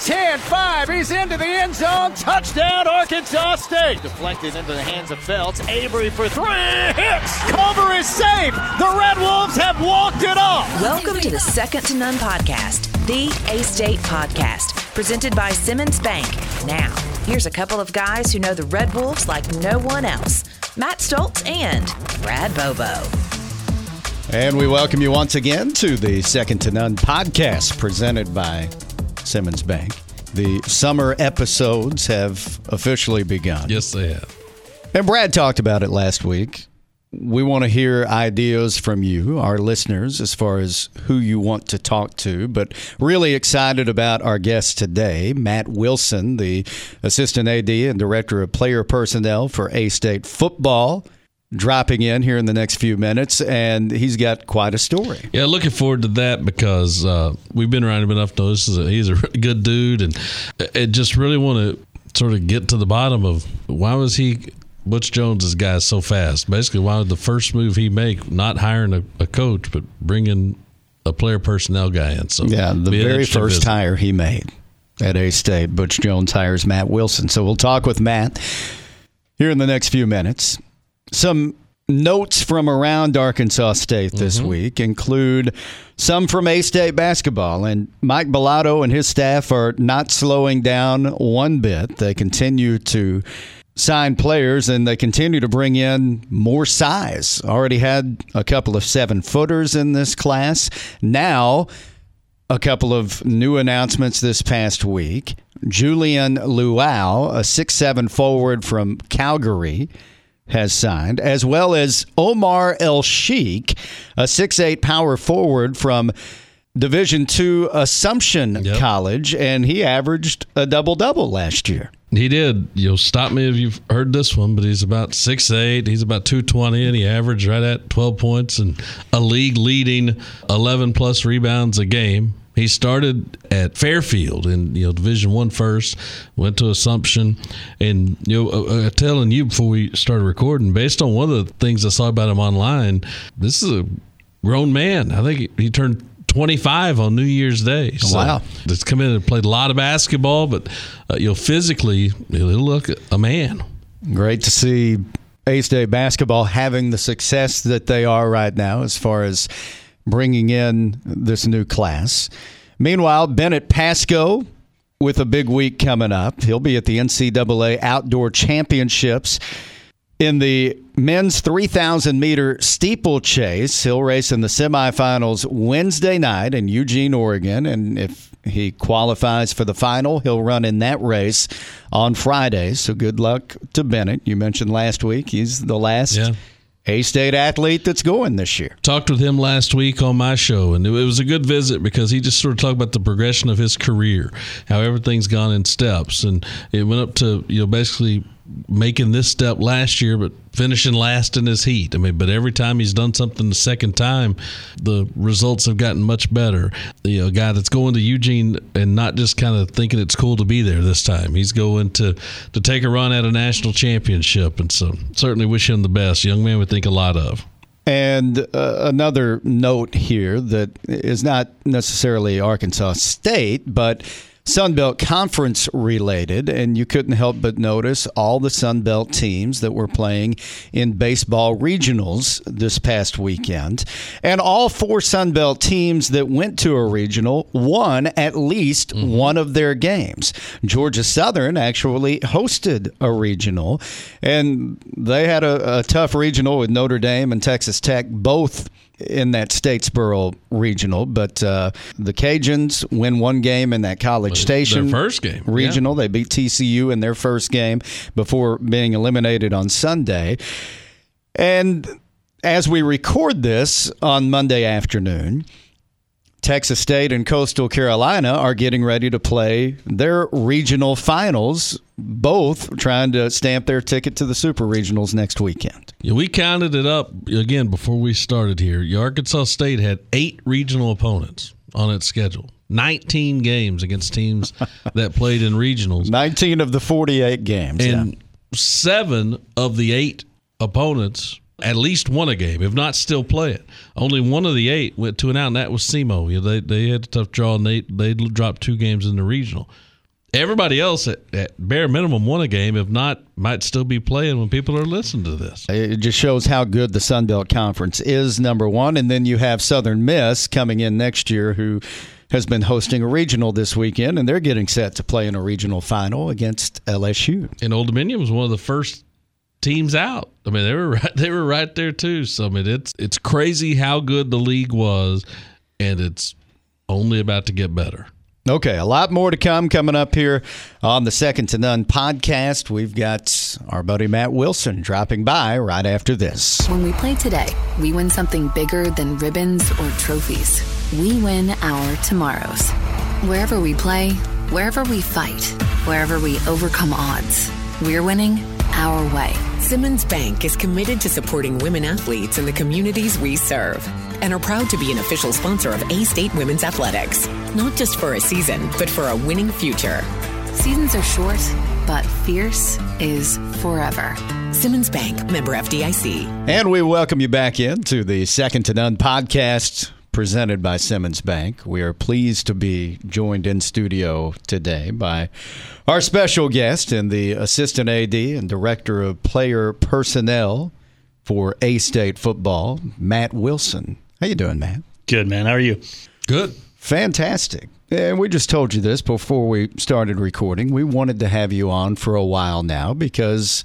10 5. He's into the end zone. Touchdown, Arkansas State. Deflected into the hands of Felts. Avery for three. Hits. Cover is safe. The Red Wolves have walked it off. Welcome to the Second to None podcast, the A State podcast, presented by Simmons Bank. Now, here's a couple of guys who know the Red Wolves like no one else Matt Stoltz and Brad Bobo. And we welcome you once again to the Second to None podcast presented by Simmons Bank. The summer episodes have officially begun. Yes, they have. And Brad talked about it last week. We want to hear ideas from you, our listeners, as far as who you want to talk to. But really excited about our guest today, Matt Wilson, the Assistant AD and Director of Player Personnel for A State Football dropping in here in the next few minutes, and he's got quite a story. Yeah, looking forward to that because uh, we've been around him enough to know this is a, he's a really good dude, and I just really want to sort of get to the bottom of why was he Butch Jones's guy so fast? Basically, why was the first move he make not hiring a, a coach but bringing a player personnel guy in? So yeah, the very first visit. hire he made at A State, Butch Jones hires Matt Wilson. So we'll talk with Matt here in the next few minutes. Some notes from around Arkansas State this mm-hmm. week include some from A State basketball, and Mike Balado and his staff are not slowing down one bit. They continue to sign players and they continue to bring in more size. Already had a couple of seven footers in this class. Now, a couple of new announcements this past week. Julian Luau, a six-seven forward from Calgary, has signed, as well as Omar El Sheikh, a six-eight power forward from Division Two Assumption Yep. College, and he averaged a double-double last year. He did. You'll stop me if you've heard this one, but he's about six eight. He's about 220, and he averaged right at 12 points and a league leading 11 plus rebounds a game. He started at Fairfield in you know Division One first, went to Assumption, and you know uh, uh, telling you before we started recording, based on one of the things I saw about him online, this is a grown man. I think he, he turned 25 on New Year's Day. So Wow. Just come in and played a lot of basketball, but uh, you know physically he'll look a man. Great to see A State basketball having the success that they are right now as far as bringing in this new class. Meanwhile, Bennett Pasco with a big week coming up. He'll be at the NCAA Outdoor Championships in the men's 3,000 meter steeplechase. He'll race in the semifinals Wednesday night in Eugene, Oregon. And if he qualifies for the final, he'll run in that race on Friday. So good luck to Bennett. You mentioned last week he's the last Yeah. A State athlete that's going this year. Talked with him last week on my show, and it was a good visit because he just sort of talked about the progression of his career, how everything's gone in steps, and it went up to you know basically making this step last year, but finishing last in his heat. I mean, but every time he's done something the second time, the results have gotten much better. You know, guy that's going to Eugene and not just kind of thinking it's cool to be there this time. He's going to to take a run at a national championship, and so certainly wish him the best. Young man would think a lot of. And uh, another note here that is not necessarily Arkansas State, but Sunbelt Conference related. And you couldn't help but notice all the Sunbelt teams that were playing in baseball regionals this past weekend. And all four Sunbelt teams that went to a regional won at least mm-hmm. one of their games. Georgia Southern actually hosted a regional, and they had a, a tough regional with Notre Dame and Texas Tech both in that Statesboro regional, but uh, the Cajuns win one game in that College Station first game, yeah. regional. They beat TCU in their first game before being eliminated on Sunday. And as we record this on Monday afternoon, Texas State and Coastal Carolina are getting ready to play their regional finals, both trying to stamp their ticket to the Super Regionals next weekend. Yeah, we counted it up again before we started here. Arkansas State had eight regional opponents on its schedule. 19 games against teams that played in regionals. 19 of the 48 games. And yeah. seven of the eight opponents at least won a game, if not still play it. Only one of the eight went to an out, and that was SEMO. You know, they, they had a tough draw, and they, they dropped two games in the regional. everybody else at, at, bare minimum won a game. If not, might still be playing when people are listening to this. It just shows how good the Sun Belt Conference is, number one. And then you have Southern Miss coming in next year, who has been hosting a regional this weekend, and they're getting set to play in a regional final against LSU. And Old Dominion was one of the first teams out. I mean, they were right, they were right there too. So I mean, it's it's crazy how good the league was, and it's only about to get better. Okay, a lot more to come coming up here on the Second to None podcast. We've got our buddy Matt Wilson dropping by right after this. When we play today, we win something bigger than ribbons or trophies. We win our tomorrows. Wherever we play, wherever we fight, wherever we overcome odds, we're winning our way. Simmons Bank is committed to supporting women athletes in the communities we serve and are proud to be an official sponsor of A State Women's Athletics. Not just for a season, but for a winning future. Seasons are short, but fierce is forever. Simmons Bank, member FDIC. And we welcome you back in to the Second to None podcast presented by Simmons Bank. We are pleased to be joined in studio today by our special guest and the assistant AD and director of player personnel for A State football, Matt Wilson. How you doing, Matt? Good, man. How are you? Good. Fantastic. And we just told you this before we started recording. We wanted to have you on for a while now because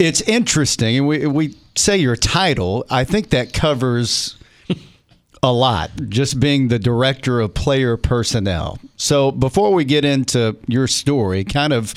it's interesting. And we, we say your title, I think that covers a lot, just being the director of player personnel. So before we get into your story, kind of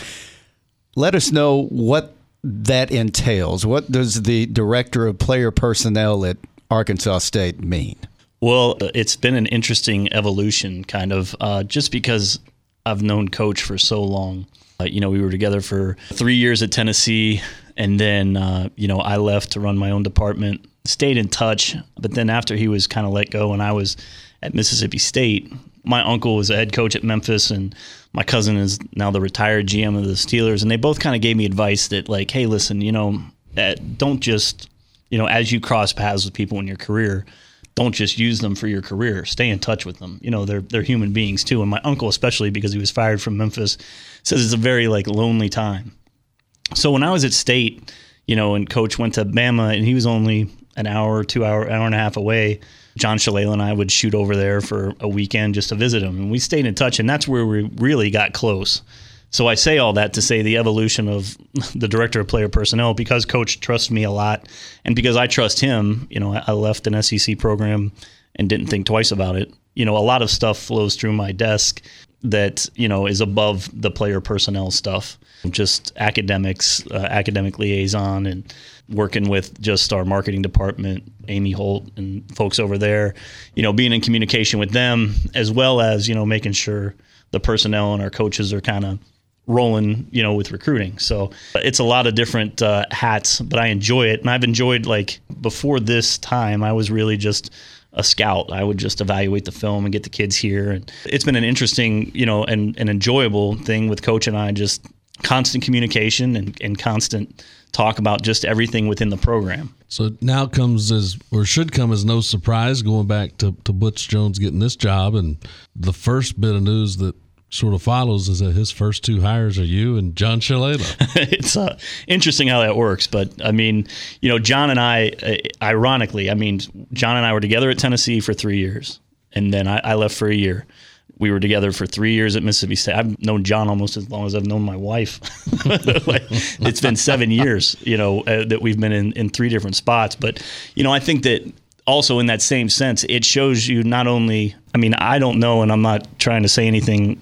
let us know what that entails. What does the director of player personnel at Arkansas State mean? Well, it's been an interesting evolution, kind of, uh, just because I've known Coach for so long. Uh, you know, we were together for three years at Tennessee, and then, uh, you know, I left to run my own department stayed in touch. But then after he was kind of let go, and I was at Mississippi State, my uncle was a head coach at Memphis, and my cousin is now the retired GM of the Steelers. And they both kind of gave me advice that, like, hey, listen, you know, eh, don't just, you know, as you cross paths with people in your career, don't just use them for your career. Stay in touch with them. You know, they're they're human beings too. And my uncle, especially because he was fired from Memphis, says it's a very like lonely time. So when I was at State, you know, and Coach went to Bama, and he was only an hour, two hour, hour and a half away. John Shalala and I would shoot over there for a weekend just to visit him, and we stayed in touch, and that's where we really got close. So I say all that to say the evolution of the director of player personnel because coach trusts me a lot, and because I trust him. You know, I left an SEC program and didn't think twice about it. You know, a lot of stuff flows through my desk that you know is above the player personnel stuff just academics uh, academic liaison and working with just our marketing department amy holt and folks over there you know being in communication with them as well as you know making sure the personnel and our coaches are kind of rolling you know with recruiting so it's a lot of different uh, hats but i enjoy it and i've enjoyed like before this time i was really just a scout. I would just evaluate the film and get the kids here. And it's been an interesting, you know, and an enjoyable thing with coach and I just constant communication and, and constant talk about just everything within the program. So now comes as or should come as no surprise going back to, to Butch Jones getting this job and the first bit of news that sort of follows is that his first two hires are you and John Shalala. it's uh, interesting how that works, but I mean, you know, John and I, uh, ironically, I mean, John and I were together at Tennessee for three years, and then I, I left for a year. We were together for three years at Mississippi State. I've known John almost as long as I've known my wife. like, it's been seven years, you know, uh, that we've been in, in three different spots. But, you know, I think that also in that same sense, it shows you not only, I mean, I don't know, and I'm not trying to say anything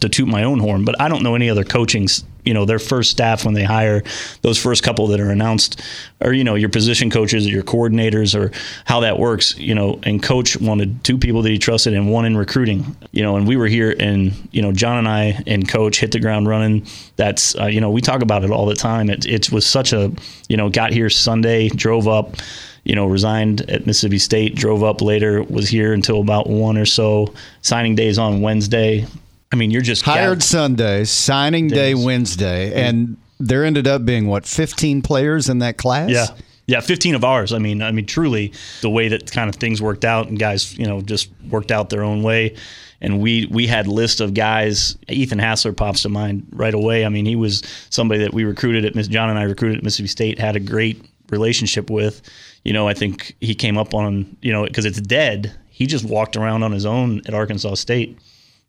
to toot my own horn, but I don't know any other coaching. You know, their first staff when they hire those first couple that are announced, or you know, your position coaches or your coordinators, or how that works. You know, and coach wanted two people that he trusted and one in recruiting. You know, and we were here, and you know, John and I and coach hit the ground running. That's uh, you know, we talk about it all the time. It it was such a you know, got here Sunday, drove up you know, resigned at Mississippi State, drove up later, was here until about one or so. Signing days on Wednesday, I mean, you're just hired gathered. Sunday, signing days. day Wednesday, and there ended up being what 15 players in that class. Yeah. Yeah, 15 of ours. I mean, I mean, truly, the way that kind of things worked out, and guys, you know, just worked out their own way. And we we had list of guys. Ethan Hassler pops to mind right away. I mean, he was somebody that we recruited at Miss John and I recruited at Mississippi State. Had a great relationship with. You know, I think he came up on you know because it's dead. He just walked around on his own at Arkansas State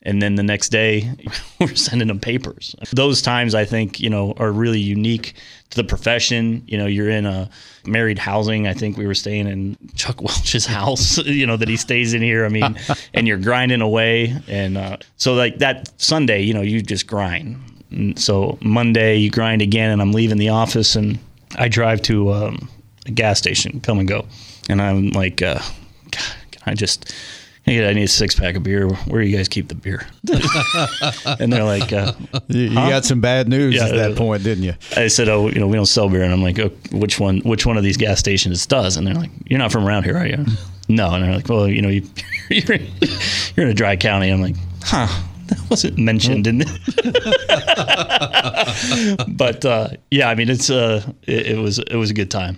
and then the next day we're sending them papers. Those times i think you know are really unique to the profession. You know you're in a married housing i think we were staying in chuck welch's house you know that he stays in here. I mean and you're grinding away. And uh, so like that sunday you know you just grind. And so monday you grind again and i'm leaving the office and i drive to um, a gas station come and go. And i'm like uh, God, i just hey, I need a six pack of beer. Where do you guys keep the beer? and they're like, uh, You, you Huh? got some bad news Yeah, at that uh, point, didn't you? I said, oh, you know, we don't sell beer. And I'm like, oh, which one? Which one of these gas stations does? And they're like, you're not from around here, are you? no. And they're like, well, you know, you, you're you're in a dry county. I'm like, huh. That wasn't mentioned in it. but uh, yeah, I mean, it's uh, it, it was it was a good time.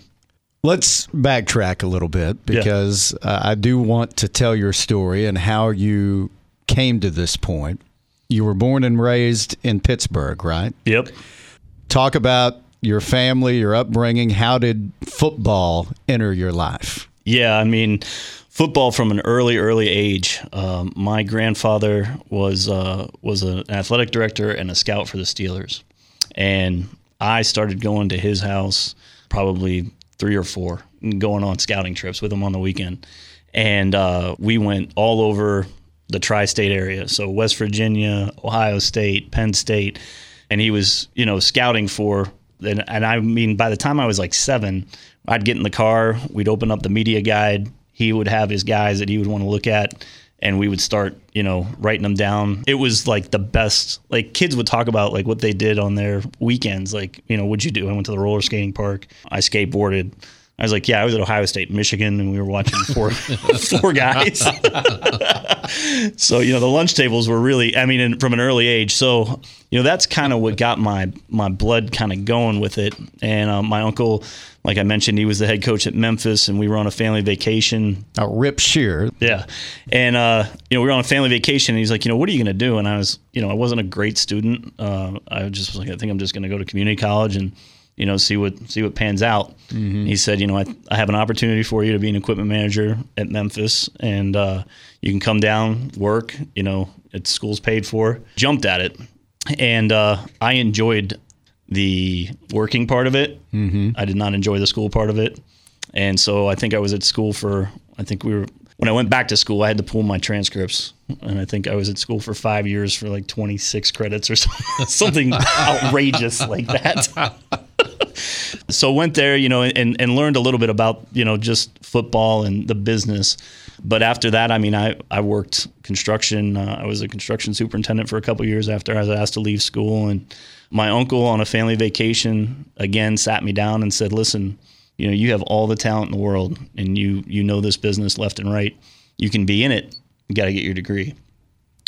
Let's backtrack a little bit because uh, I do want to tell your story and how you came to this point. You were born and raised in Pittsburgh, right? Yep. Talk about your family, your upbringing. How did football enter your life? Yeah, I mean, football from an early, early age. Um, my grandfather was uh, was an athletic director and a scout for the Steelers, and I started going to his house probably three or four, going on scouting trips with him on the weekend, and uh, we went all over the tri-state area, so West Virginia, Ohio State, Penn State, and he was, you know, scouting for. And, and I mean, by the time I was like seven, I'd get in the car, we'd open up the media guide. He would have his guys that he would want to look at, and we would start, you know, writing them down. It was like the best. Like kids would talk about like what they did on their weekends. Like, you know, what'd you do? I went to the roller skating park. I skateboarded. I was like, yeah, I was at Ohio State, Michigan, and we were watching four four guys. so you know the lunch tables were really i mean in, from an early age. So you know that's kind of what got my my blood kind of going with it. And uh, my uncle like i mentioned he was the head coach at memphis and we were on a family vacation. Uh, Rip Scherer. yeah. And uh, you know we were on a family vacation and he's like you know what are you going to do? And i was you know i wasn't a great student. Uh, i just was like i think i'm just going to go to community college and you know see what see what pans out he said you know I, I have an opportunity for you to be an equipment manager at memphis and uh, you can come down work you know at school's paid for jumped at it and uh, i enjoyed the working part of it mm-hmm. i did not enjoy the school part of it and so I think I was at school for, I think we were, when I went back to school, I had to pull my transcripts. And I think I was at school for five years for like 26 credits or something, something outrageous like that. so went there, you know, and, and learned a little bit about, you know, just football and the business. But after that, I mean, I, I worked construction. Uh, I was a construction superintendent for a couple years after I was asked to leave school. And my uncle on a family vacation again sat me down and said, listen, you know, you have all the talent in the world and you, you know this business left and right. You can be in it. You got to get your degree.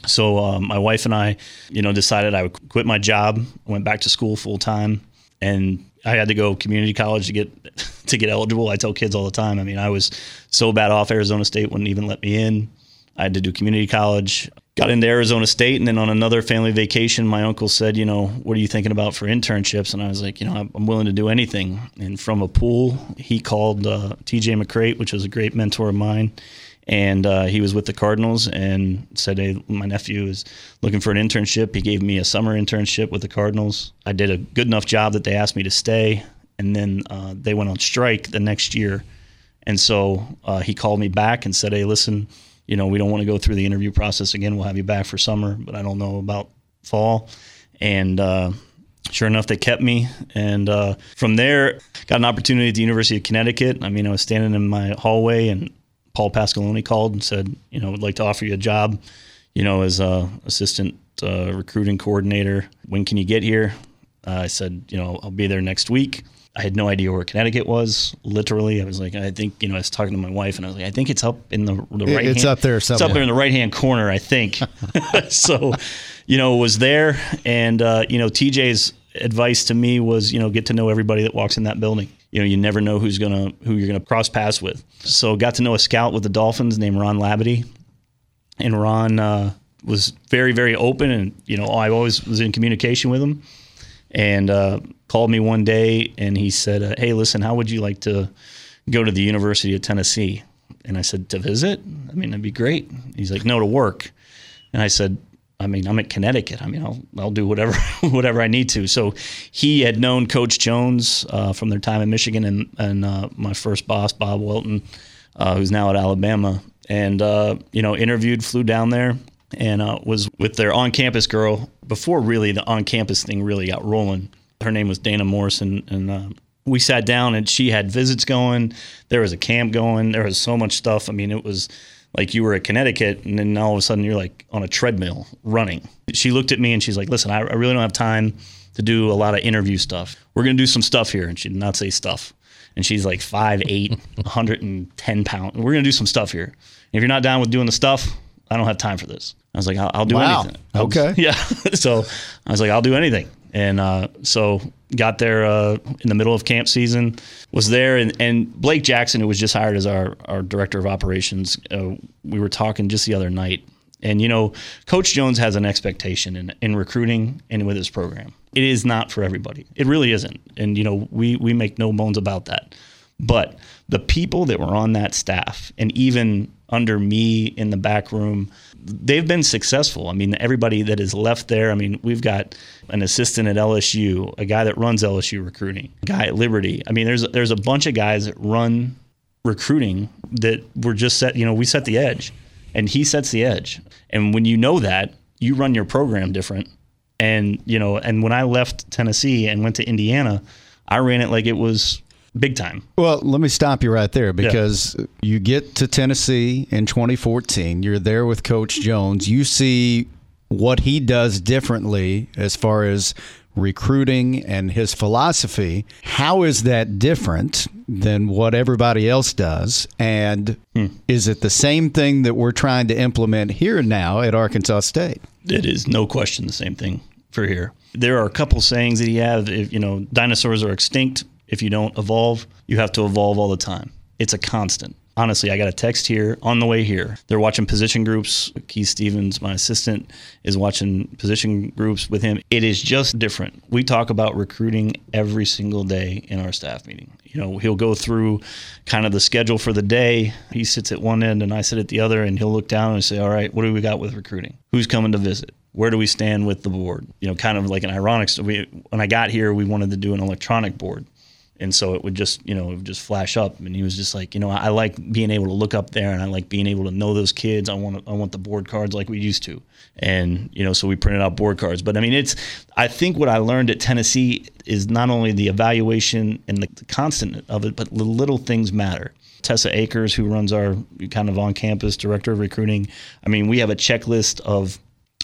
So um, my wife and I, you know, decided I would quit my job. Went back to school full time, and I had to go community college to get to get eligible. I tell kids all the time. I mean, I was so bad off. Arizona State wouldn't even let me in. I had to do community college. Got into Arizona State, and then on another family vacation, my uncle said, "You know, what are you thinking about for internships?" And I was like, "You know, I'm- willing to do anything." And from a pool, he called uh, T.J. McCreight, which was a great mentor of mine, and uh, he was with the Cardinals, and said, "Hey, my nephew is looking for an internship." He gave me a summer internship with the Cardinals. I did a good enough job that they asked me to stay, and then uh, they went on strike the next year. And so uh, he called me back and said, "Hey, listen, you know, we don't want to go through the interview process again. We'll have you back for summer, but I don't know about fall." And uh, sure enough, they kept me. And uh, from there, got an opportunity at the University of Connecticut. I mean, I was standing in my hallway, and Paul Pasqualoni called and said, "You know, would like to offer you a job, you know, as a assistant uh, recruiting coordinator. When can you get here?" Uh, I said, "You know, I'll be there next week." I had no idea where Connecticut was. Literally, I was like, I think you know, I was talking to my wife, and I was like, I think it's up in the the right. it's hand, up there It's up there in the right hand corner, I think. so, you know, was there, and uh, you know, TJ's advice to me was, you know, get to know everybody that walks in that building. You know, you never know who's gonna who you're gonna cross paths with. So got to know a scout with the Dolphins named Ron Labadie, and Ron uh, was very very open, and you know I always was in communication with him, and uh, called me one day and he said, uh, "Hey, listen, how would you like to go to the University of Tennessee?" And I said, "To visit? I mean, that'd be great." He's like, "No, to work." And I said, I mean, I'm at Connecticut. I mean, I'll I'll do whatever whatever I need to. So he had known Coach Jones uh, from their time in Michigan, and and uh, my first boss, Bob Welton, uh, who's now at Alabama, and uh, you know, interviewed, flew down there, and uh, was with their on-campus girl before really the on-campus thing really got rolling. Her name was Dana Morrison, and uh, we sat down, and she had visits going. There was a camp going. There was so much stuff. I mean, it was like you were at Connecticut and then all of a sudden you're like on a treadmill running. She looked at me and she's like, listen, I, I really don't have time to do a lot of interview stuff. We're going to do some stuff here. And she did not say stuff. And she's like 5'8, 110 pounds. We're going to do some stuff here. And if you're not down with doing the stuff, I don't have time for this. I was like, I'll, I'll do Wow. anything. I was- Okay. yeah. so I was like, I'll do anything. And uh, so got there uh, in the middle of camp season, was there, and, and Blake Jackson, who was just hired as our, our director of operations, uh, we were talking just the other night. And, you know, Coach Jones has an expectation in, in recruiting and with his program. It is not for everybody. It really isn't. And, you know, we, we make no bones about that. But the people that were on that staff, and even under me in the back room, they've been successful. I mean, everybody that is left there. I mean, we've got an assistant at LSU, a guy that runs LSU recruiting, a guy at Liberty. I mean, there's there's a bunch of guys that run recruiting that were just set. You know, we set the edge, and he sets the edge. And when you know that, you run your program different. And you know, and when I left Tennessee and went to Indiana, I ran it like it was big time. Well, let me stop you right there because you get to Tennessee in 2014. You're there with Coach Jones. You see what he does differently as far as recruiting and his philosophy. How is that different than what everybody else does? And hmm. is it the same thing that we're trying to implement here now at Arkansas State? It is no question the same thing for here. There are a couple sayings that he has. If, you know, dinosaurs are extinct. If you don't evolve, you have to evolve all the time. It's a constant. Honestly, I got a text here on the way here. They're watching position groups. Keith Stevens, my assistant, is watching position groups with him. It is just different. We talk about recruiting every single day in our staff meeting. You know, he'll go through kind of the schedule for the day. He sits at one end and I sit at the other, and he'll look down and say, All right, what do we got with recruiting? Who's coming to visit? Where do we stand with the board? You know, kind of like an ironic. When I got here, we wanted to do an electronic board. And so it would just, you know, it would just flash up. And he was just like, you know, I like being able to look up there and I like being able to know those kids. I want I want the board cards like we used to. And, you know, so we printed out board cards. But I mean, it's, I think what I learned at Tennessee is not only the evaluation and the, the constant of it, but the little things matter. Tessa Akers, who runs our kind of on campus director of recruiting, I mean, we have a checklist of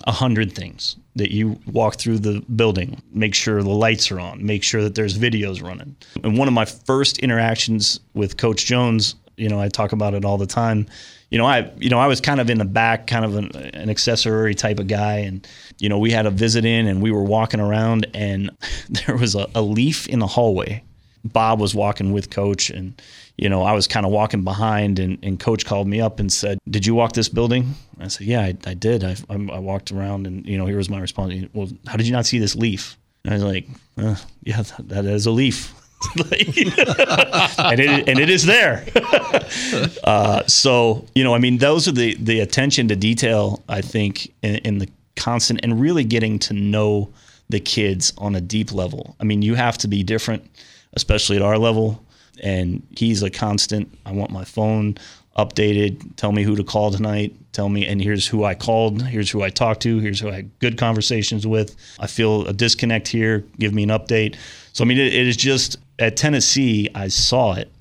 a hundred things that you walk through the building, make sure the lights are on, make sure that there's videos running. And one of my first interactions with Coach Jones, you know, I talk about it all the time. You know, I you know I was kind of in the back, kind of an, an accessory type of guy, and you know we had a visit in, and we were walking around, and there was a, a leaf in the hallway. Bob was walking with Coach, and you know I was kind of walking behind, and, and Coach called me up and said, "Did you walk this building?" I said, "Yeah, I, I did. I, I, walked around, and you know here was my response. Well, how did you not see this leaf?" And I was like, uh, "Yeah, that, that is a leaf." and it and it is there. uh, so you know, I mean, those are the the attention to detail. I think in, in the constant and really getting to know the kids on a deep level. I mean, you have to be different, especially at our level. And he's a constant. I want my phone updated. Tell me who to call tonight. Tell me, and here's who I called. Here's who I talked to. Here's who I had good conversations with. I feel a disconnect here. Give me an update. So I mean, it, it is just at Tennessee. I saw it,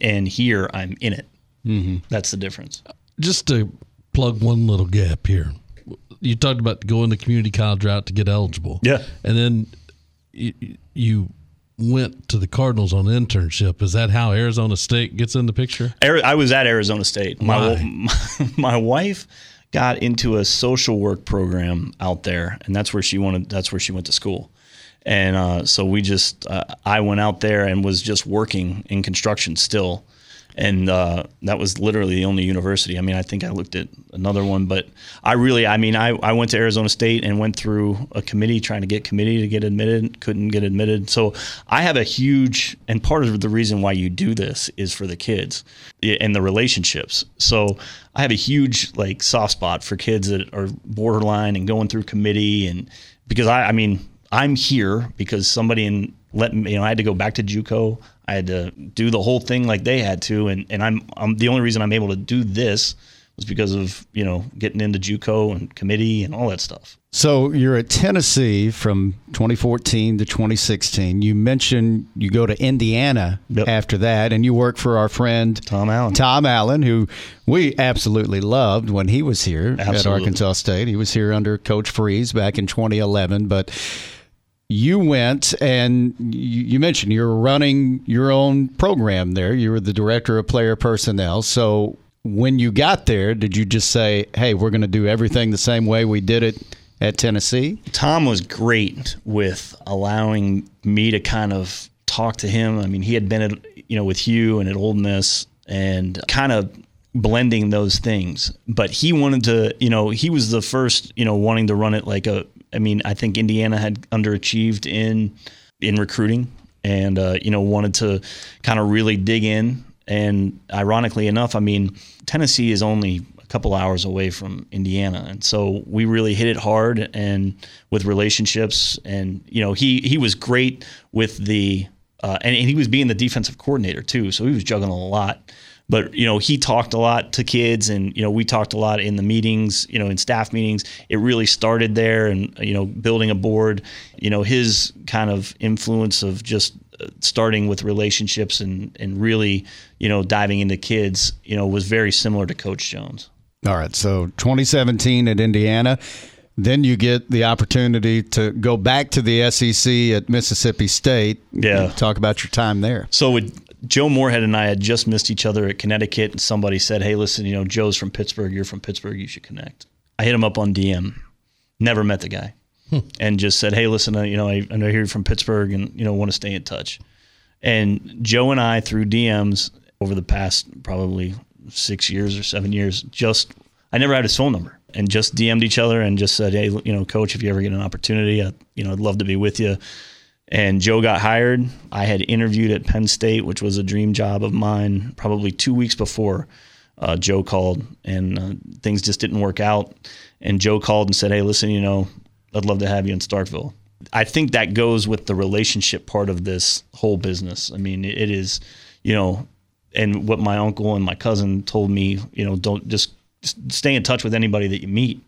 and here I'm in it. Mm-hmm. That's the difference. just to plug one little gap here. You talked about going the community college route to get eligible. Yeah. And then you, you went to the Cardinals on internship. Is that how Arizona State gets in the picture? I was at Arizona State. My, my my wife got into a social work program out there, and that's where she wanted. That's where she went to school. And uh, so we just, uh, I went out there and was just working in construction still. And uh, that was literally the only university. I mean, I think I looked at another one, but I really, I mean, I, I went to Arizona State and went through a committee trying to get committee to get admitted, couldn't get admitted. So I have a huge, and part of the reason why you do this is for the kids and the relationships. So I have a huge like soft spot for kids that are borderline and going through committee, and because I, I mean, I'm here because somebody in let me, you know, I had to go back to JUCO. I had to do the whole thing like they had to, and and I'm I'm the only reason I'm able to do this was because of you know getting into JUCO and committee and all that stuff. So you're at Tennessee from 2014 to 2016. You mentioned you go to Indiana Yep. after that, and you work for our friend Tom Allen. Tom Allen, who we absolutely loved when he was here at Arkansas State. He was here under Coach Freeze back in 2011, but. You went and you mentioned you were running your own program there. You were the director of player personnel. So when you got there, did you just say, "Hey, we're going to do everything the same way we did it at Tennessee"? Tom was great with allowing me to kind of talk to him. I mean, he had been at you know with Hugh and at Ole Miss and kind of blending those things. But he wanted to, you know, he was the first, you know, wanting to run it like a. I mean, I think Indiana had underachieved in in recruiting, and uh, you know wanted to kind of really dig in. And ironically enough, I mean, Tennessee is only a couple hours away from Indiana, and so we really hit it hard and with relationships. And you know, he he was great with the uh, and, and he was being the defensive coordinator too, so he was juggling a lot. But you know, he talked a lot to kids, and you know, we talked a lot in the meetings, you know, in staff meetings. It really started there, and you know, building a board. You know, his kind of influence of just uh, starting with relationships and and really, you know, diving into kids. You know, was very similar to Coach Jones. All right, so 2017 at Indiana. Then you get the opportunity to go back to the SEC at Mississippi State. Yeah. Talk about your time there. So with Joe Moorhead and I had just missed each other at Connecticut, and somebody said, "Hey, listen, you know, Joe's from Pittsburgh. You're from Pittsburgh. You should connect." I hit him up on DM. Never met the guy, and just said, "Hey, listen, uh, you know, I, I know you're from Pittsburgh, and you know, want to stay in touch." And Joe and I, through DMs over the past probably six years or seven years, just I never had his phone number, and just DM'd each other and just said, "Hey, you know, coach, if you ever get an opportunity, I, you know, I'd love to be with you." And Joe got hired. I had interviewed at Penn State, which was a dream job of mine, probably two weeks before uh, Joe called, and uh, things just didn't work out. And Joe called and said, "Hey, listen, you know, I'd love to have you in Starkville." I think that goes with the relationship part of this whole business. I mean, it is, you know, and what my uncle and my cousin told me, you know, don't just, just stay in touch with anybody that you meet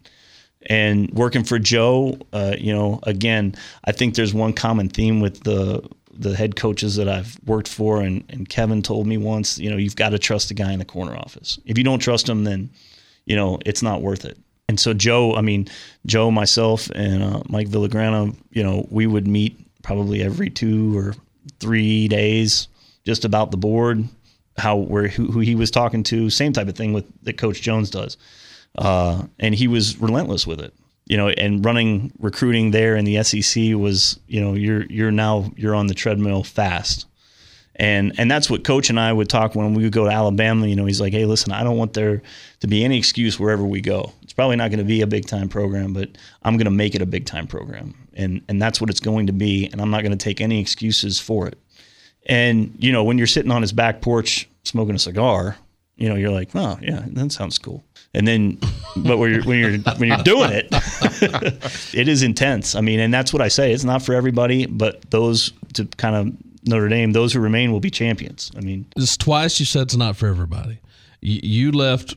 and working for Joe, uh, you know, again, I think there's one common theme with the the head coaches that I've worked for, and, and Kevin told me once, you know, you've got to trust the guy in the corner office. If you don't trust him, then, you know, it's not worth it. And so Joe, I mean, Joe, myself, and uh, Mike Villagrana, you know, we would meet probably every two or three days, just about the board, how where who, who he was talking to, same type of thing with that Coach Jones does uh, and he was relentless with it. You know, and running recruiting there in the SEC was, you know, you're you're now you're on the treadmill fast, and and that's what Coach and I would talk when we would go to Alabama. You know, he's like, hey, listen, I don't want there to be any excuse wherever we go. It's probably not going to be a big time program, but I'm going to make it a big time program, and and that's what it's going to be, and I'm not going to take any excuses for it. And you know, when you're sitting on his back porch smoking a cigar, you know, you're like, oh yeah, that sounds cool. And then, but when you're when you're when you're doing it, it is intense. I mean, and that's what I say. It's not for everybody, but those to kind of Notre Dame, those who remain will be champions. I mean, It's twice you said it's not for everybody. You, you left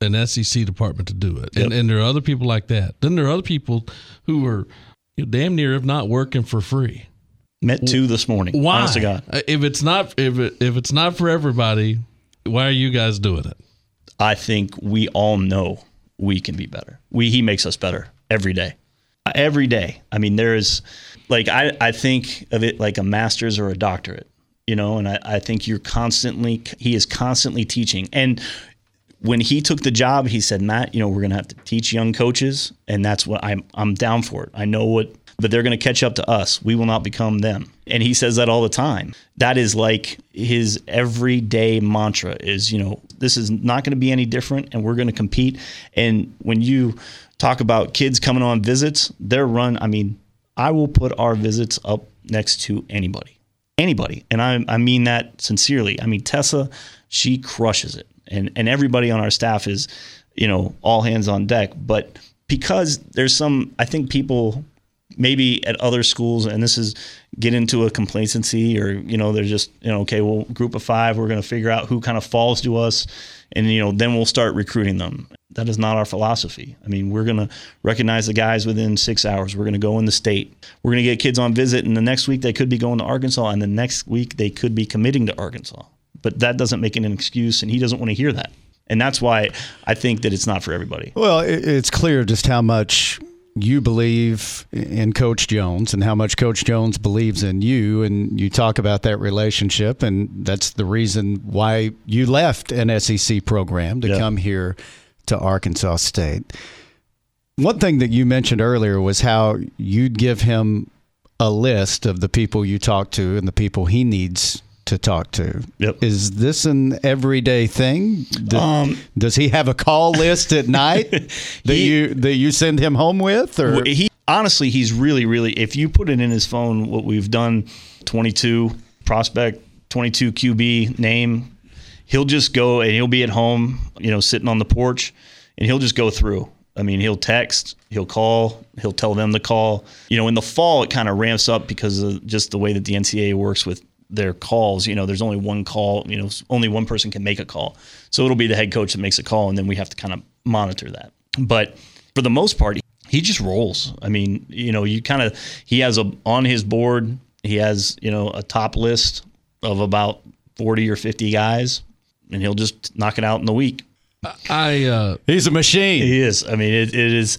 an SEC department to do it, and, Yep. and there are other people like that. Then there are other people who are you know, damn near if not working for free. met two this morning. Why? Honest to God, Uh, If it's not if it, if it's not for everybody, why are you guys doing it? I think we all know we can be better. We he makes us better every day. Every day. I mean, there is like I, I think of it like a master's or a doctorate, you know, and I, I think you're constantly he is constantly teaching. And when he took the job, he said, Matt, you know, we're gonna have to teach young coaches, and that's what I'm I'm down for it. I know what but they're going to catch up to us. We will not become them. And he says that all the time. That is like his everyday mantra is, you know, this is not going to be any different and we're going to compete. And when you talk about kids coming on visits, they're run, I mean, I will put our visits up next to anybody. Anybody. And I, I mean that sincerely. I mean, Tessa, she crushes it. And, and everybody on our staff is, you know, all hands on deck. But because there's some, I think people maybe at other schools, and this is get into a complacency or, you know, they're just, you know, okay, well, group of five, we're going to figure out who kind of falls to us. And, you know, then we'll start recruiting them. That is not our philosophy. I mean, we're going to recognize the guys within six hours. We're going to go in the state. We're going to get kids on visit. And the next week they could be going to Arkansas. And the next week they could be committing to Arkansas. But that doesn't make it an excuse. And he doesn't want to hear that. And that's why I think that it's not for everybody. Well, it's clear just how much you believe in Coach Jones and how much Coach Jones believes in you. And you talk about that relationship. And that's the reason why you left an SEC program to yeah. come here to Arkansas State. One thing that you mentioned earlier was how you'd give him a list of the people you talk to and the people he needs to talk to. Yep. Is this an everyday thing? Do, um, does he have a call list at night that he, you that you send him home with? Or he honestly, he's really, really. If you put it in his phone, what we've done, twenty two prospect, twenty two QB name, he'll just go and he'll be at home, you know, sitting on the porch, and he'll just go through. I mean, he'll text, he'll call, he'll tell them to call. You know, in the fall, it kind of ramps up because of just the way that the NCAA works with their calls. You know, there's only one call. You know, only one person can make a call, so it'll be the head coach that makes a call, and then we have to kind of monitor that. But for the most part, he just rolls. I mean, you know, you kind of he has a on his board. He has you know a top list of about forty or fifty guys, and he'll just knock it out in the week. I uh, he's a machine. He is. I mean, it, it is.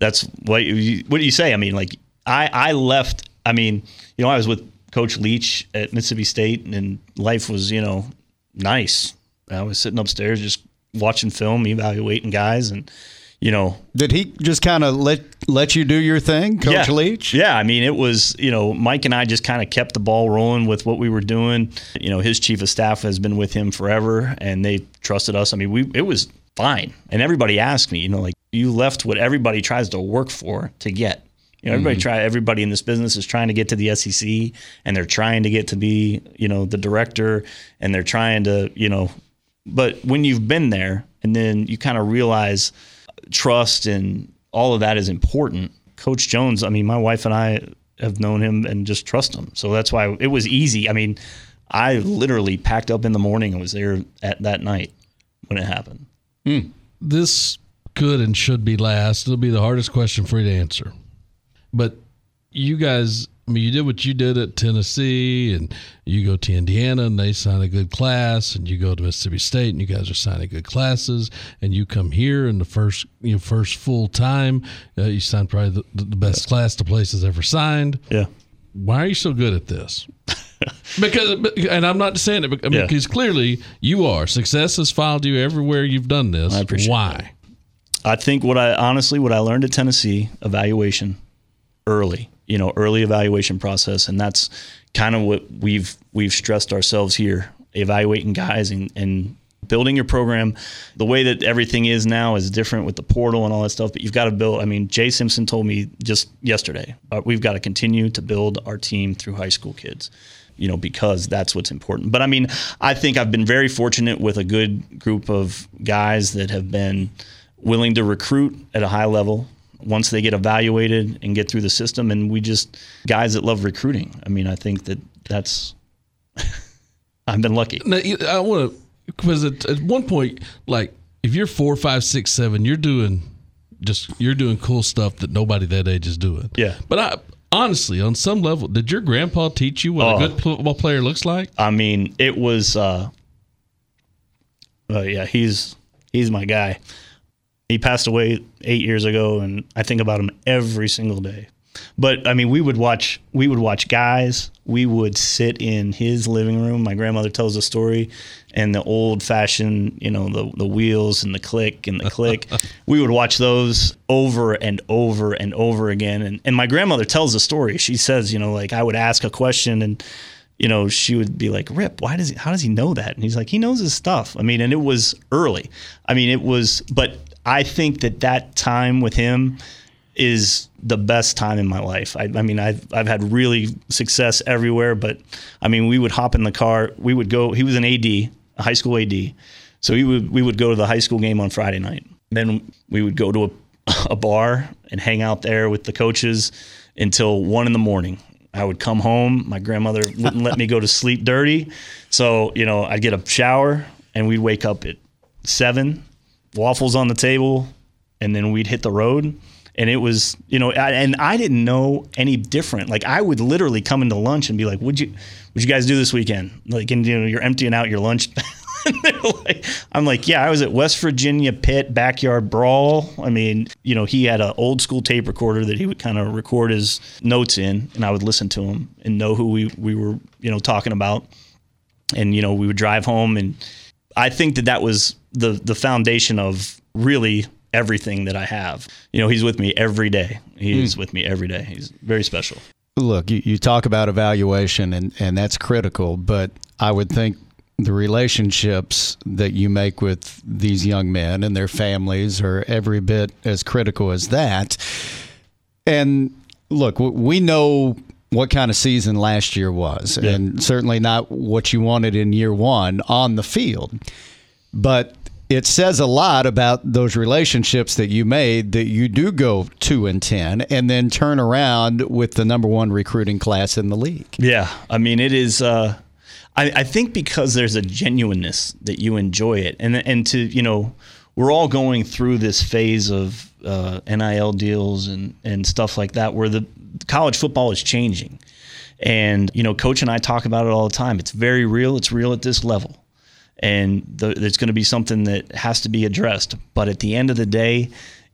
That's what you, what do you say? I mean, like I I left. I mean, you know, I was with Coach Leach at Mississippi State, and life was, you know, nice. I was sitting upstairs just watching film, evaluating guys, and you know, did he just kind of let let you do your thing, Coach yeah, Leach? Yeah, I mean, it was you know, Mike and I just kind of kept the ball rolling with what we were doing. You know, his chief of staff has been with him forever, and they trusted us. I mean, we it was fine, and everybody asked me, you know, like you left what everybody tries to work for to get. You know, everybody mm-hmm. try everybody in this business is trying to get to the SEC and they're trying to get to be, you know, the director and they're trying to, you know, but when you've been there and then you kind of realize trust and all of that is important. Coach Jones, I mean, my wife and I have known him and just trust him. So that's why it was easy. I mean, I literally packed up in the morning and was there at that night when it happened. Mm. This could and should be last. It'll be the hardest question for you to answer. But you guys, I mean, you did what you did at Tennessee, and you go to Indiana, and they sign a good class, and you go to Mississippi State, and you guys are signing good classes, and you come here, and the first, you know, first full time, uh, you signed probably the, the best class the place has ever signed. Yeah. Why are you so good at this? because, and I'm not saying it because, yeah. because clearly you are. Success has followed you everywhere you've done this. I appreciate Why? That. I think what I honestly, what I learned at Tennessee, evaluation early, you know, early evaluation process, and that's kind of what we've we've stressed ourselves here, evaluating guys and, and building your program. The way that everything is now is different with the portal and all that stuff, but you've got to build. I mean, Jay Simpson told me just yesterday, uh, we've got to continue to build our team through high school kids you know, because that's what's important. But I mean, I think I've been very fortunate with a good group of guys that have been willing to recruit at a high level, once they get evaluated and get through the system. And we just guys that love recruiting. I mean, I think that that's I've been lucky. Now, I want to because at, at one point, like if you're four, five, six, seven, you're doing just you're doing cool stuff that nobody that age is doing. Yeah. But I honestly, on some level, did your grandpa teach you what oh, a good football player looks like? I mean, it was. uh, uh yeah, he's he's my guy he passed away eight years ago, and I think about him every single day. But I mean, we would watch we would watch guys. We would sit in his living room. My grandmother tells a story, and the old fashioned, you know, the the wheels and the click and the click. we would watch those over and over and over again. And and my grandmother tells a story. She says, you know, like I would ask a question and you know, she would be like, Rip, why does he, how does he know that? And he's like, he knows his stuff. I mean, and it was early. I mean, it was, but I think that that time with him is the best time in my life. I, I, mean, I've I've had really success everywhere, but I mean, we would hop in the car. We would go. He was an AD, a high school AD, so we would we would go to the high school game on Friday night. Then we would go to a, a bar and hang out there with the coaches until one in the morning. I would come home. My grandmother wouldn't let me go to sleep dirty, so you know I'd get a shower and we'd wake up at seven, waffles on the table, and then we'd hit the road and it was you know and I didn't know any different. Like I would literally come into lunch and be like, "Would you would you guys do this weekend?" Like and you know you're emptying out your lunch. like, I'm like, yeah, I was at West Virginia Pitt backyard brawl. I mean, you know, he had an old school tape recorder that he would kind of record his notes in, and I would listen to him and know who we we were, you know, talking about. And you know, we would drive home, and I think that that was the the foundation of really everything that I have. You know, he's with me every day. He's mm. with me every day. He's very special. Look, you, you talk about evaluation, and, and that's critical, but I would think the relationships that you make with these young men and their families are every bit as critical as that. And look, we know what kind of season last year was, yeah. and certainly not what you wanted in year one on the field. But it says a lot about those relationships that you made that you do go two and ten and then turn around with the number one recruiting class in the league. Yeah, I mean it is. Uh, I, I think because there's a genuineness that you enjoy it, and and to you know we're all going through this phase of uh, NIL deals and and stuff like that where the college football is changing, and you know coach and I talk about it all the time. It's very real. It's real at this level and the, there's going to be something that has to be addressed. But at the end of the day,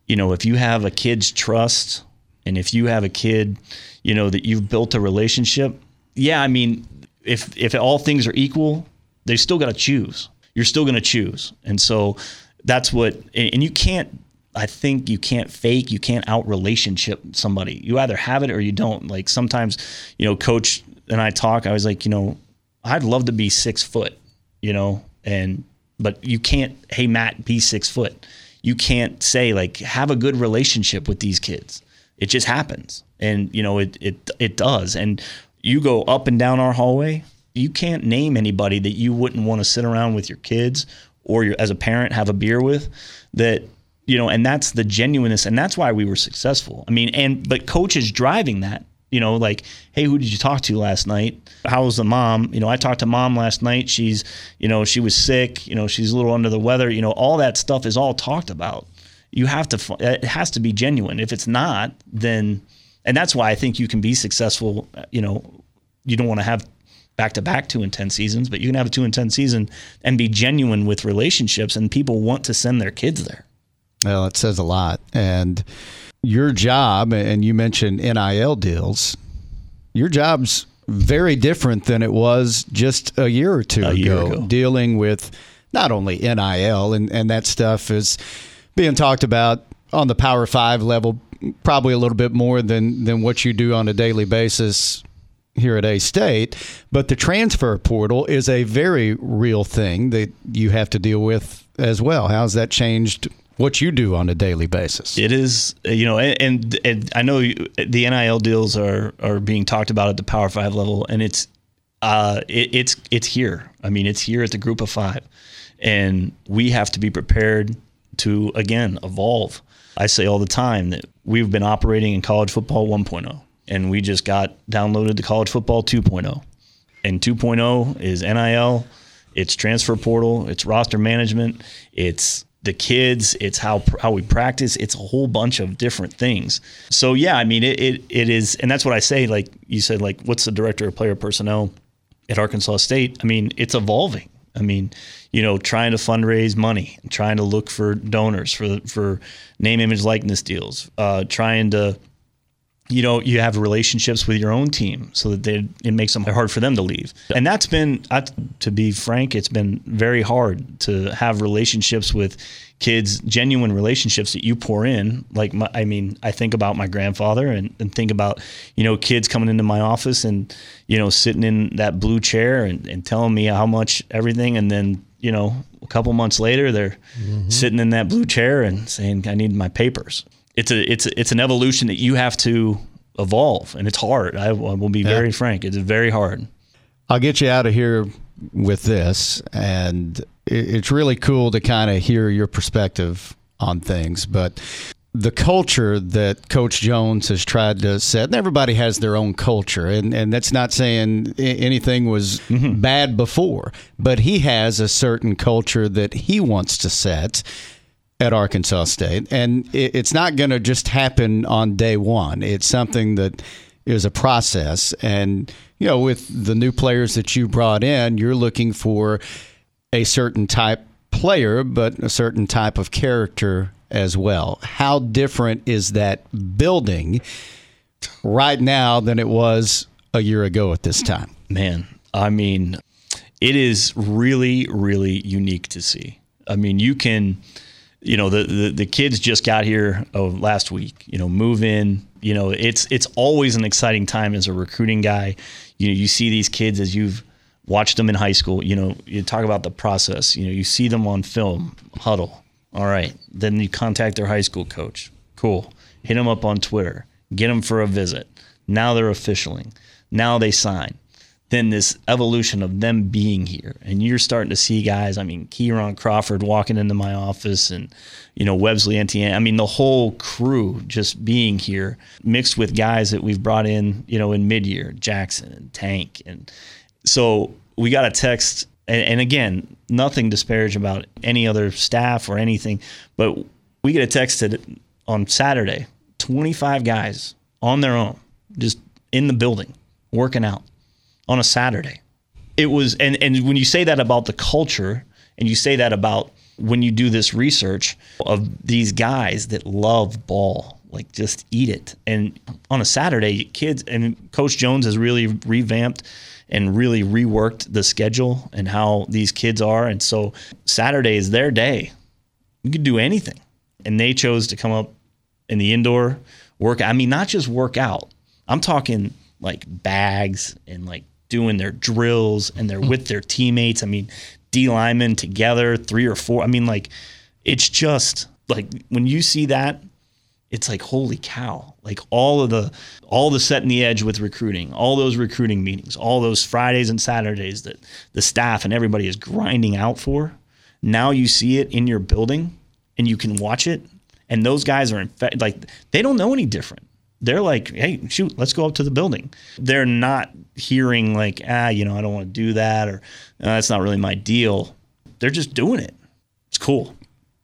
you know, if you have a kid's trust and if you have a kid, you know, that you've built a relationship, yeah, I mean, if if all things are equal, they still got to choose. You're still going to choose, and so that's what. And you can't. I think you can't fake. You can't out relationship somebody. You either have it or you don't. Like sometimes, you know, coach and I talk. I was like, you know, I'd love to be six foot. You know, and but you can't hey matt be six foot you can't say like have a good relationship with these kids it just happens and you know it it it does and you go up and down our hallway you can't name anybody that you wouldn't want to sit around with your kids or as a parent have a beer with that you know and that's the genuineness and that's why we were successful i mean and but coaches driving that you know, like, hey, who did you talk to last night? How was the mom? You know, I talked to mom last night. She's, you know, she was sick. You know, she's a little under the weather. You know, all that stuff is all talked about. You have to, it has to be genuine. If it's not, then, and that's why I think you can be successful. You know, you don't want to have back to back two and 10 seasons, but you can have a two and 10 season and be genuine with relationships, and people want to send their kids there. Well, it says a lot. And, your job, and you mentioned NIL deals, your job's very different than it was just a year or two ago, year ago, dealing with not only NIL and, and that stuff is being talked about on the Power Five level, probably a little bit more than than what you do on a daily basis here at A State. But the transfer portal is a very real thing that you have to deal with as well. How's that changed what you do on a daily basis. It is, you know, and, and I know the NIL deals are are being talked about at the Power Five level, and it's uh, it, it's it's here. I mean, it's here at the Group of Five, and we have to be prepared to again evolve. I say all the time that we've been operating in college football 1.0, and we just got downloaded to college football 2.0, and 2.0 is NIL. It's transfer portal. It's roster management. It's the kids, it's how how we practice, it's a whole bunch of different things. So yeah, I mean it, it it is and that's what I say like you said like what's the director of player personnel at Arkansas State? I mean, it's evolving. I mean, you know, trying to fundraise money, trying to look for donors for for name image likeness deals, uh, trying to you know you have relationships with your own team so that they, it makes them hard for them to leave. And that's been to be frank it's been very hard to have relationships with kids genuine relationships that you pour in. Like my, i mean i think about my grandfather and, and think about you know kids coming into my office and you know sitting in that blue chair and, and telling me how much everything. And then you know a couple months later they're mm-hmm. sitting in that blue chair and saying i need my papers it's a it's a, it's an evolution that you have to evolve, and it's hard. I, I will be very frank; it's very hard. I'll get you out of here with this, and it's really cool to kind of hear your perspective on things, but. The culture that Coach Jones has tried to set, and everybody has their own culture, and, and that's not saying anything was mm-hmm. bad before, but he has a certain culture that he wants to set at Arkansas State. And it's not going to just happen on day one, it's something that is a process. And, you know, with the new players that you brought in, you're looking for a certain type player, but a certain type of character as well. How different is that building right now than it was a year ago at this time? Man, I mean, it is really, really unique to see. I mean, you can you know the, the, the kids just got here oh, last week you know move in you know it's it's always an exciting time as a recruiting guy. You know you see these kids as you've watched them in high school you know you talk about the process you know you see them on film huddle all right. Then you contact their high school coach cool. Hit them up on twitter get them for a visit. Now they're officialing. Now they sign then this evolution of them being here. And you're starting to see guys, I mean, Kieran Crawford walking into my office and, you know, Websley Etienne. I mean, the whole crew just being here, mixed with guys that we've brought in, you know, in mid year, Jackson and Tank. And so we got a text. And, and again, nothing disparage about any other staff or anything, but we get a text on Saturday 25 guys on their own, just in the building, working out on a Saturday. It was, and, and when you say that about the culture and you say that about when you do this research of these guys that love ball, like just eat it. And on a Saturday, kids, and Coach Jones has really revamped and really reworked the schedule and how these kids are. And so Saturday is their day. You could do anything. And they chose to come up in the indoor work. I mean, not just work out. I'm talking like bags and like doing their drills and they're hmm. with their teammates. I mean, D linemen together, three or four. I mean, like, it's just like when you see that, it's like holy cow! Like all of the all the setting the edge with recruiting, all those recruiting meetings, all those Fridays and Saturdays that the staff and everybody is grinding out for. Now you see it in your building and you can watch it, and those guys are in fact like they don't know any different they're like, hey, shoot, let's go up to the building. They're not hearing like, ah, you know, I don't want to do that or uh, that's not really my deal. They're just doing it. It's cool.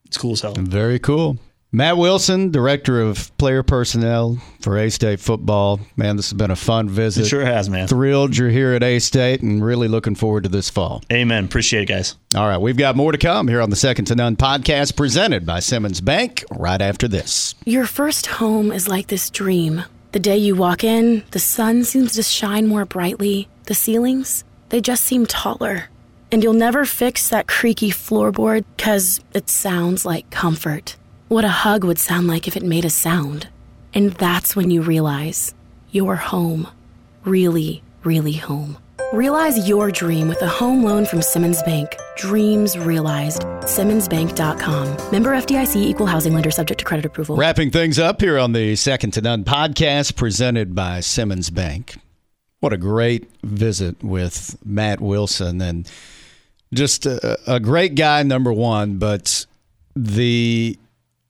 It's cool as hell. Very cool. Matt Wilson, Director of Player Personnel for A State Football. Man, this has been a fun visit. It sure has, man. Thrilled you're here at A State and really looking forward to this fall. Amen. Appreciate it, guys. All right, we've got more to come here on the Second to None podcast presented by Simmons Bank right after this. Your first home is like this dream. The day you walk in, the sun seems to shine more brightly. The ceilings, they just seem taller. And you'll never fix that creaky floorboard because it sounds like comfort what a hug would sound like if it made a sound. And that's when you realize you're home. Really, really home. Realize your dream with a home loan from Simmons Bank. Dreams realized. SimmonsBank.com. Member FDIC equal housing lender subject to credit approval. Wrapping things up here on the Second to None podcast presented by Simmons Bank. What a great visit with Matt Wilson and just a, a great guy, number one, but the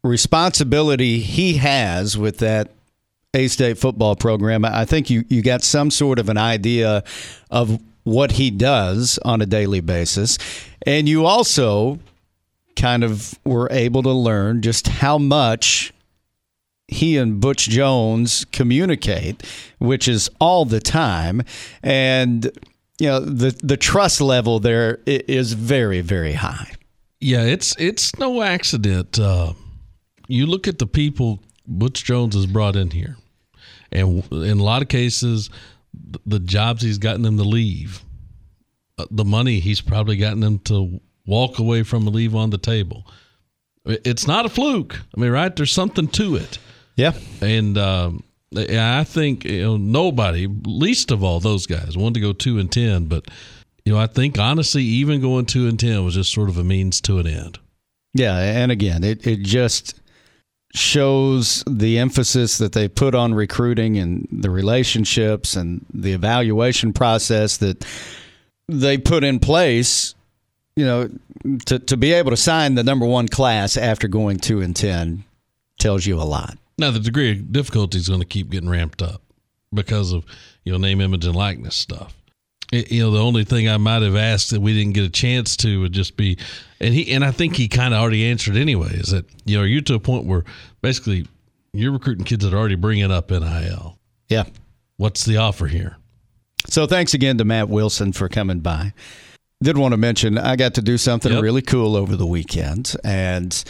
responsibility he has with that A State football program, I think you, you got some sort of an idea of what he does on a daily basis. And you also kind of were able to learn just how much he and Butch Jones communicate, which is all the time. And you know, the the trust level there is very, very high. Yeah, it's it's no accident. Uh, you look at the people Butch Jones has brought in here, and in a lot of cases, the jobs he's gotten them to leave, uh, the money he's probably gotten them to walk away from and leave on the table. It's not a fluke. I mean, right? There's something to it. Yeah. And um, I think you know nobody, least of all those guys, wanted to go two and ten. But you know, I think honestly, even going two and ten was just sort of a means to an end. Yeah, and again, it it just shows the emphasis that they put on recruiting and the relationships and the evaluation process that they put in place you know to, to be able to sign the number one class after going two and ten tells you a lot. Now the degree of difficulty is going to keep getting ramped up because of you know name image and likeness stuff it, you know the only thing i might have asked that we didn't get a chance to would just be and he and I think he kind of already answered anyway. Is that you know are you're to a point where basically you're recruiting kids that are already bringing up NIL. Yeah. What's the offer here? So thanks again to Matt Wilson for coming by. Did want to mention I got to do something yep. really cool over the weekend and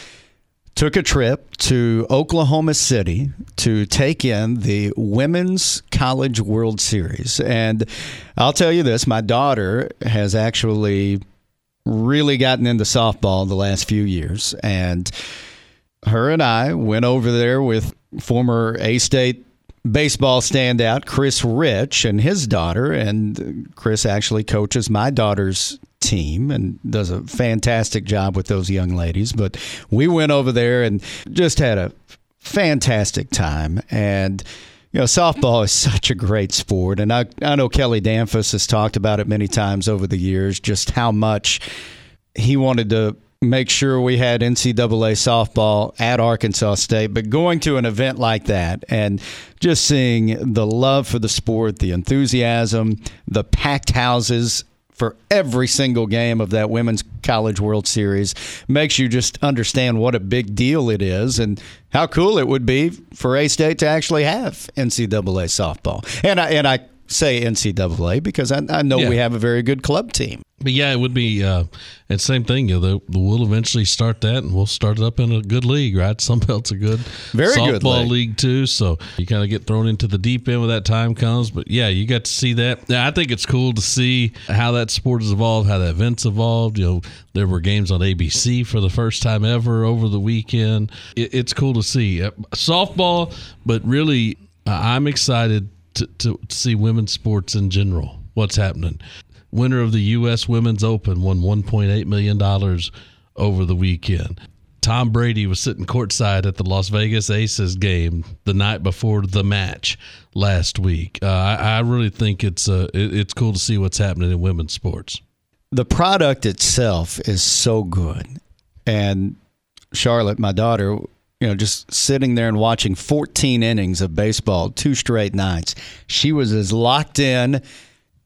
took a trip to Oklahoma City to take in the Women's College World Series. And I'll tell you this, my daughter has actually really gotten into softball the last few years. And her and I went over there with former A State baseball standout Chris Rich and his daughter. And Chris actually coaches my daughter's team and does a fantastic job with those young ladies. But we went over there and just had a fantastic time. And you know, softball is such a great sport. And I, I know Kelly Damphousse has talked about it many times over the years, just how much he wanted to make sure we had NCAA softball at Arkansas State. But going to an event like that and just seeing the love for the sport, the enthusiasm, the packed houses for every single game of that Women's College World Series makes you just understand what a big deal it is and how cool it would be for A State to actually have NCAA softball. And I and I say NCAA because I, I know yeah. we have a very good club team. But yeah, it would be uh, and same thing. You know, we'll eventually start that, and we'll start it up in a good league, right? Sunbelt's a good very softball good league. league. too. So you kind of get thrown into the deep end when that time comes. But yeah, you got to see that. Yeah, I think it's cool to see how that sport has evolved, how that event's evolved. You know, there were games on ABC for the first time ever over the weekend. It, it's cool to see softball, but really, I'm excited to, to see women's sports in general. What's happening? Winner of the U.S. Women's Open, won $1.8 million over the weekend. Tom Brady was sitting courtside at the Las Vegas Aces game the night before the match last week. Uh, I, I, really think it's uh, it, it's cool to see what's happening in women's sports. The product itself is so good, and Charlotte, my daughter, you know, just sitting there and watching 14 innings of baseball, two straight nights. She was as locked in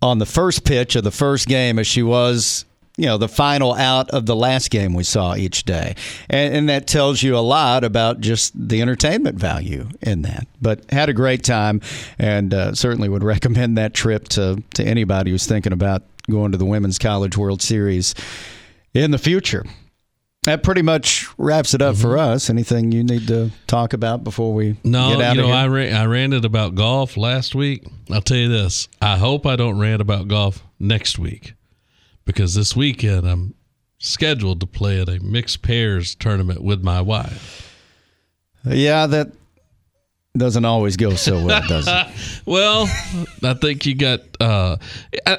on the first pitch of the first game as she was you know the final out of the last game we saw each day. And, and, that tells you a lot about just the entertainment value in that. But had a great time and uh, certainly would recommend that trip to, to anybody who's thinking about going to the women's college world series in the future that pretty much wraps it up mm-hmm. for us. Anything you need to talk about before we no, get out you know, here? I, ran, I ranted about golf last week. I'll tell you this. I hope I don't rant about golf next week because this weekend I'm scheduled to play at a mixed pairs tournament with my wife. Yeah, that doesn't always go so well, does it? well, I think you got. Uh,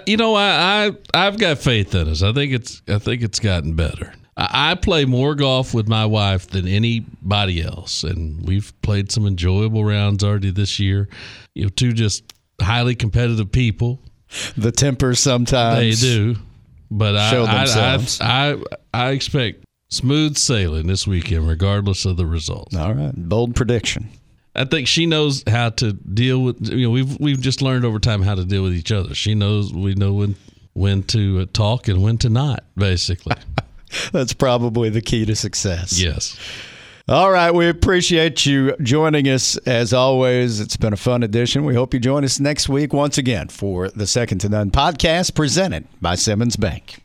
you know, I, I I've got faith in us. I think it's I think it's gotten better. I play more golf with my wife than anybody else, and we've played some enjoyable rounds already this year. You know, two just highly competitive people. The tempers sometimes they do, but I. I, I, I expect smooth sailing this weekend, regardless of the result. All right, bold prediction. I think she knows how to deal with. You know, we've we've just learned over time how to deal with each other. She knows we know when when to uh, talk and when to not, basically. That's probably the key to success. Yes. All right. We appreciate you joining us as always. It's been a fun edition. We hope you join us next week once again for the Second to None podcast presented by Simmons Bank.